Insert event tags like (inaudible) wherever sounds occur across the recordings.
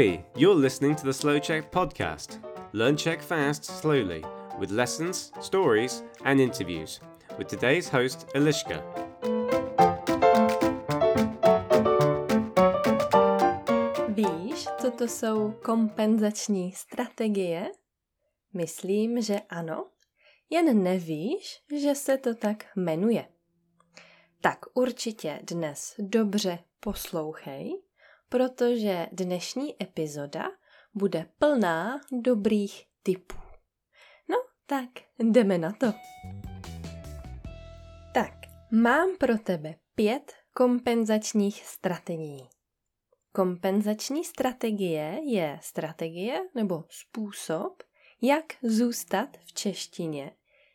Ahoy! You're listening to the Slow Check podcast. Learn Czech fast, slowly, with lessons, stories, and interviews. With today's host, Eliška. Víš, co to jsou kompenzační strategie? Myslím, že ano. Jen nevíš, že se to tak jmenuje. Tak určitě dnes dobře poslouchej, protože dnešní epizoda bude plná dobrých tipů. No, tak jdeme na to. Tak, mám pro tebe pět kompenzačních strategií. Kompenzační strategie je strategie nebo způsob, jak zůstat v češtině,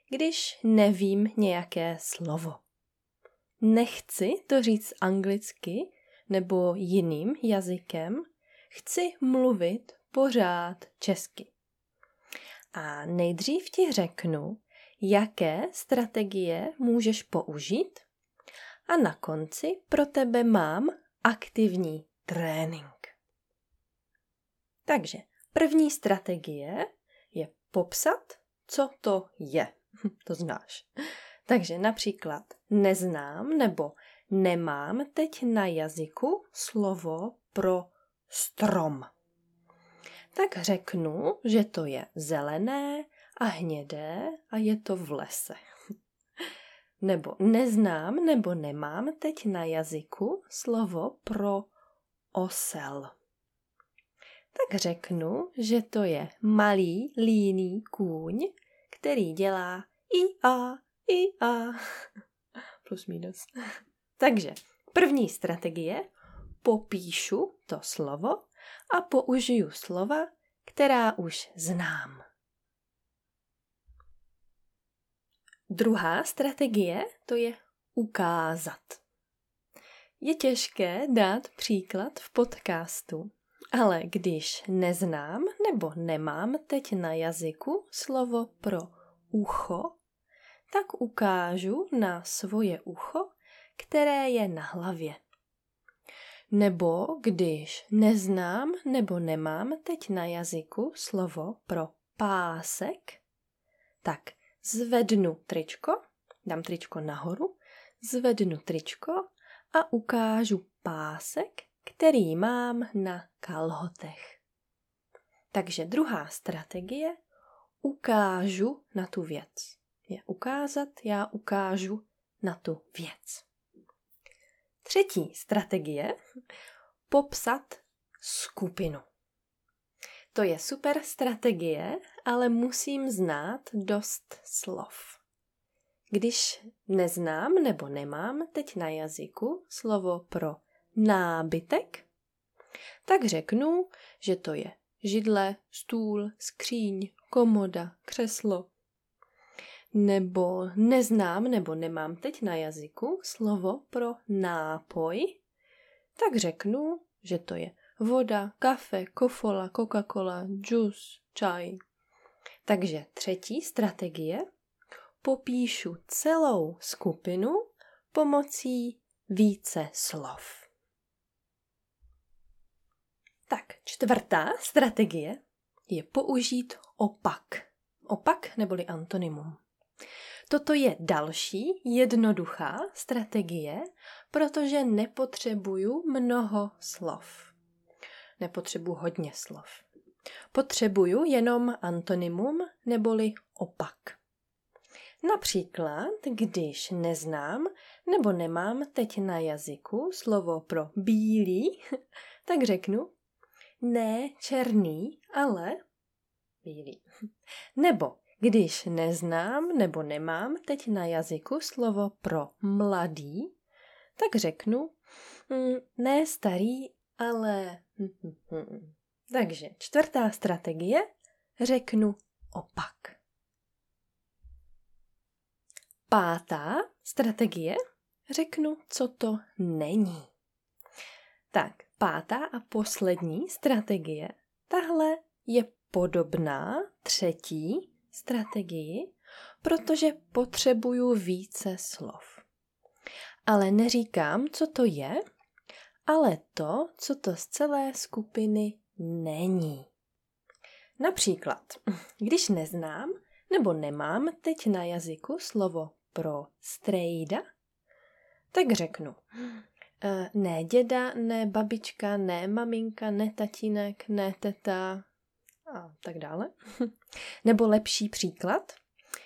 když nevím nějaké slovo. Nechci to říct anglicky nebo jiným jazykem, chci mluvit pořád česky. A nejdřív ti řeknu, jaké strategie můžeš použít a na konci pro tebe mám aktivní trénink. Takže první strategie je popsat, co to je. (laughs) To znáš. Takže například neznám nebo nemám teď na jazyku slovo pro strom. Tak řeknu, že to je zelené a hnědé a je to v lese. (laughs) Nebo neznám nebo nemám teď na jazyku slovo pro osel. Tak řeknu, že to je malý líný kůň, který dělá i a, i a. (laughs) Plus minus. (laughs) Takže první strategie, popíšu to slovo a použiju slova, která už znám. Druhá strategie to je ukázat. Je těžké dát příklad v podcastu, ale když neznám nebo nemám teď na jazyku slovo pro ucho, tak ukážu na svoje ucho které je na hlavě. Nebo když neznám nebo nemám teď na jazyku slovo pro pásek, tak zvednu tričko, dám tričko nahoru, zvednu tričko a ukážu pásek, který mám na kalhotech. Takže druhá strategie, ukážu na tu věc. Je ukázat, já ukážu na tu věc. Třetí strategie popsat skupinu. To je super strategie, ale musím znát dost slov. Když neznám nebo nemám teď na jazyku slovo pro nábytek, tak řeknu, že to je židle, stůl, skříň, komoda, křeslo, nebo neznám nebo nemám teď na jazyku slovo pro nápoj, tak řeknu, že to je voda, kafe, kofola, Coca-Cola, džus, čaj. Takže třetí strategie, popíšu celou skupinu pomocí více slov. Tak, čtvrtá strategie je použít opak. Opak neboli antonymum. Toto je další jednoduchá strategie, protože nepotřebuju mnoho slov. Nepotřebuji hodně slov. Potřebuju jenom antonymum neboli opak. Například, když neznám nebo nemám teď na jazyku slovo pro bílý, (laughs) tak řeknu ne černý, ale bílý. Nebo když neznám nebo nemám teď na jazyku slovo pro mladý, tak řeknu mm, ne starý, ale... Takže čtvrtá strategie, řeknu opak. Pátá strategie, řeknu, co to není. Tak, pátá a poslední strategie, tahle je podobná třetí strategii, protože potřebuju více slov. Ale neříkám, co to je, ale to, co to z celé skupiny není. Například, když neznám nebo nemám teď na jazyku slovo pro strejda, tak řeknu e, ne děda, ne babička, ne maminka, ne tatínek, ne teta a tak dále. Nebo lepší příklad,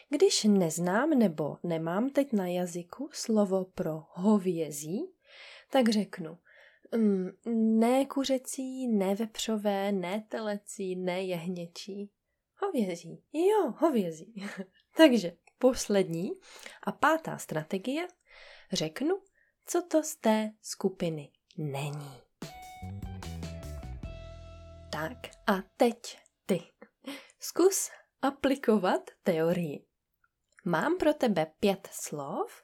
když neznám nebo nemám teď na jazyku slovo pro hovězí, tak řeknu mm, ne kuřecí, ne vepřové, ne telecí, ne jehněčí. Hovězí. Jo, hovězí. (laughs) Takže poslední a pátá strategie. Řeknu, co to z té skupiny není. Tak a teď. Zkus aplikovat teorii. Mám pro tebe pět slov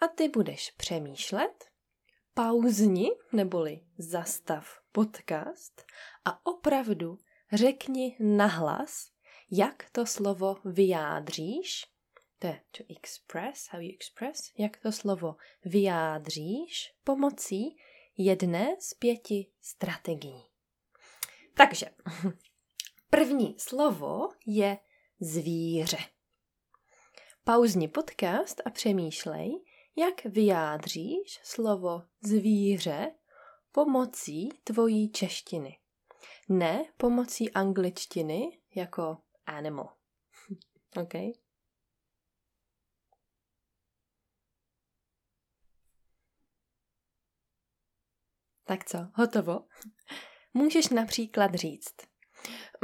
a ty budeš přemýšlet, pauzni neboli zastav podcast a opravdu řekni nahlas, jak to slovo vyjádříš. To je to express, how you express, jak to slovo vyjádříš pomocí jedné z pěti strategií. Takže první slovo je zvíře. Pauzni podcast a přemýšlej, jak vyjádříš slovo zvíře pomocí tvojí češtiny. Ne pomocí angličtiny jako animal. (laughs) OK? Tak co, hotovo? (laughs) Můžeš například říct,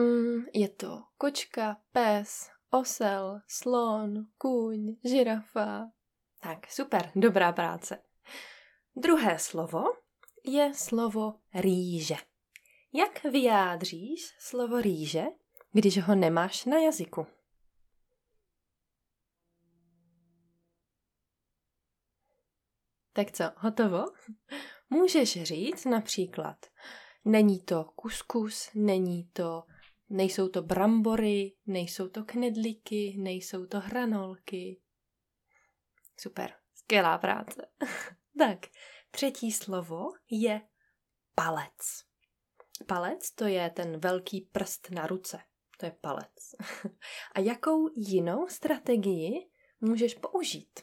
mm, je to kočka, pes, osel, slon, kůň, žirafa. Tak, super, dobrá práce. Druhé slovo je slovo rýže. Jak vyjádříš slovo rýže, když ho nemáš na jazyku? Tak co, hotovo? Můžeš říct například, není to kuskus, není to Nejsou to brambory, nejsou to knedlíky, nejsou to hranolky. Super, skvělá práce. (laughs) tak, třetí slovo je palec. Palec to je ten velký prst na ruce. To je palec. (laughs) A jakou jinou strategii můžeš použít?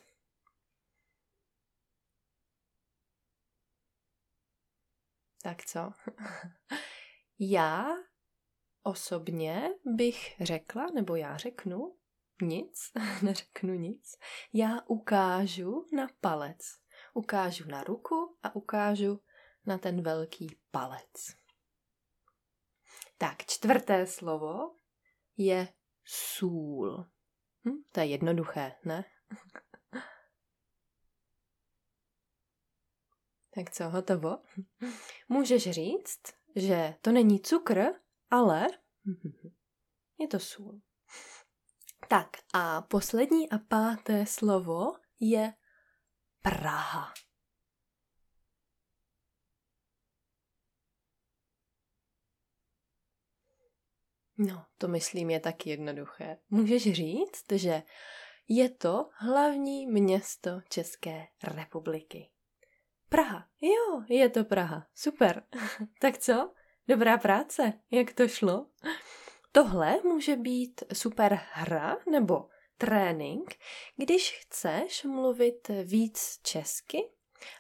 Tak co? (laughs) Já osobně bych řekla, nebo já řeknu, nic, (laughs) neřeknu nic, já ukážu na palec. Ukážu na ruku a ukážu na ten velký palec. Tak, čtvrté slovo je sůl. Hm, to je jednoduché, ne? (laughs) tak co, hotovo? Můžeš říct, že to není cukr, ale (laughs) je to sůl. Tak a poslední a páté slovo je Praha. No, to myslím je tak jednoduché. Můžeš říct, že je to hlavní město České republiky. Praha. Jo, je to Praha. Super. (laughs) tak co? Dobrá práce, jak to šlo? Tohle může být super hra nebo trénink, když chceš mluvit víc česky,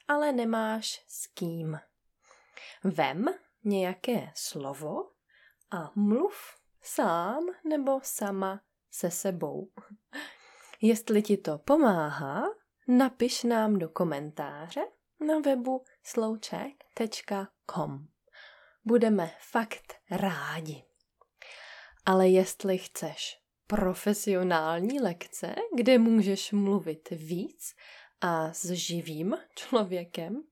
ale nemáš s kým. Vem nějaké slovo a mluv sám nebo sama se sebou. Jestli ti to pomáhá, napiš nám do komentáře na webu slouček.com budeme fakt rádi. Ale jestli chceš profesionální lekce, kde můžeš mluvit víc a s živým člověkem,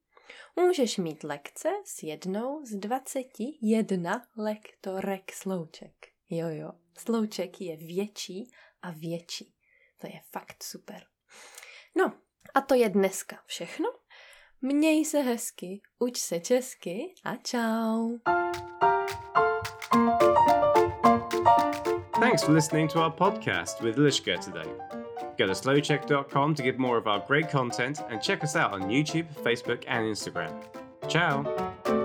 můžeš mít lekce s jednou z 21 lektorek slouček. Jo, jo, slouček je větší a větší. To je fakt super. No, a to je dneska všechno. Měj se hezky, uč se česky a. Thanks for listening to our podcast with Lishka today. Go to slowcheck.com to get more of our great content and check us out on YouTube, Facebook, and Instagram. Ciao!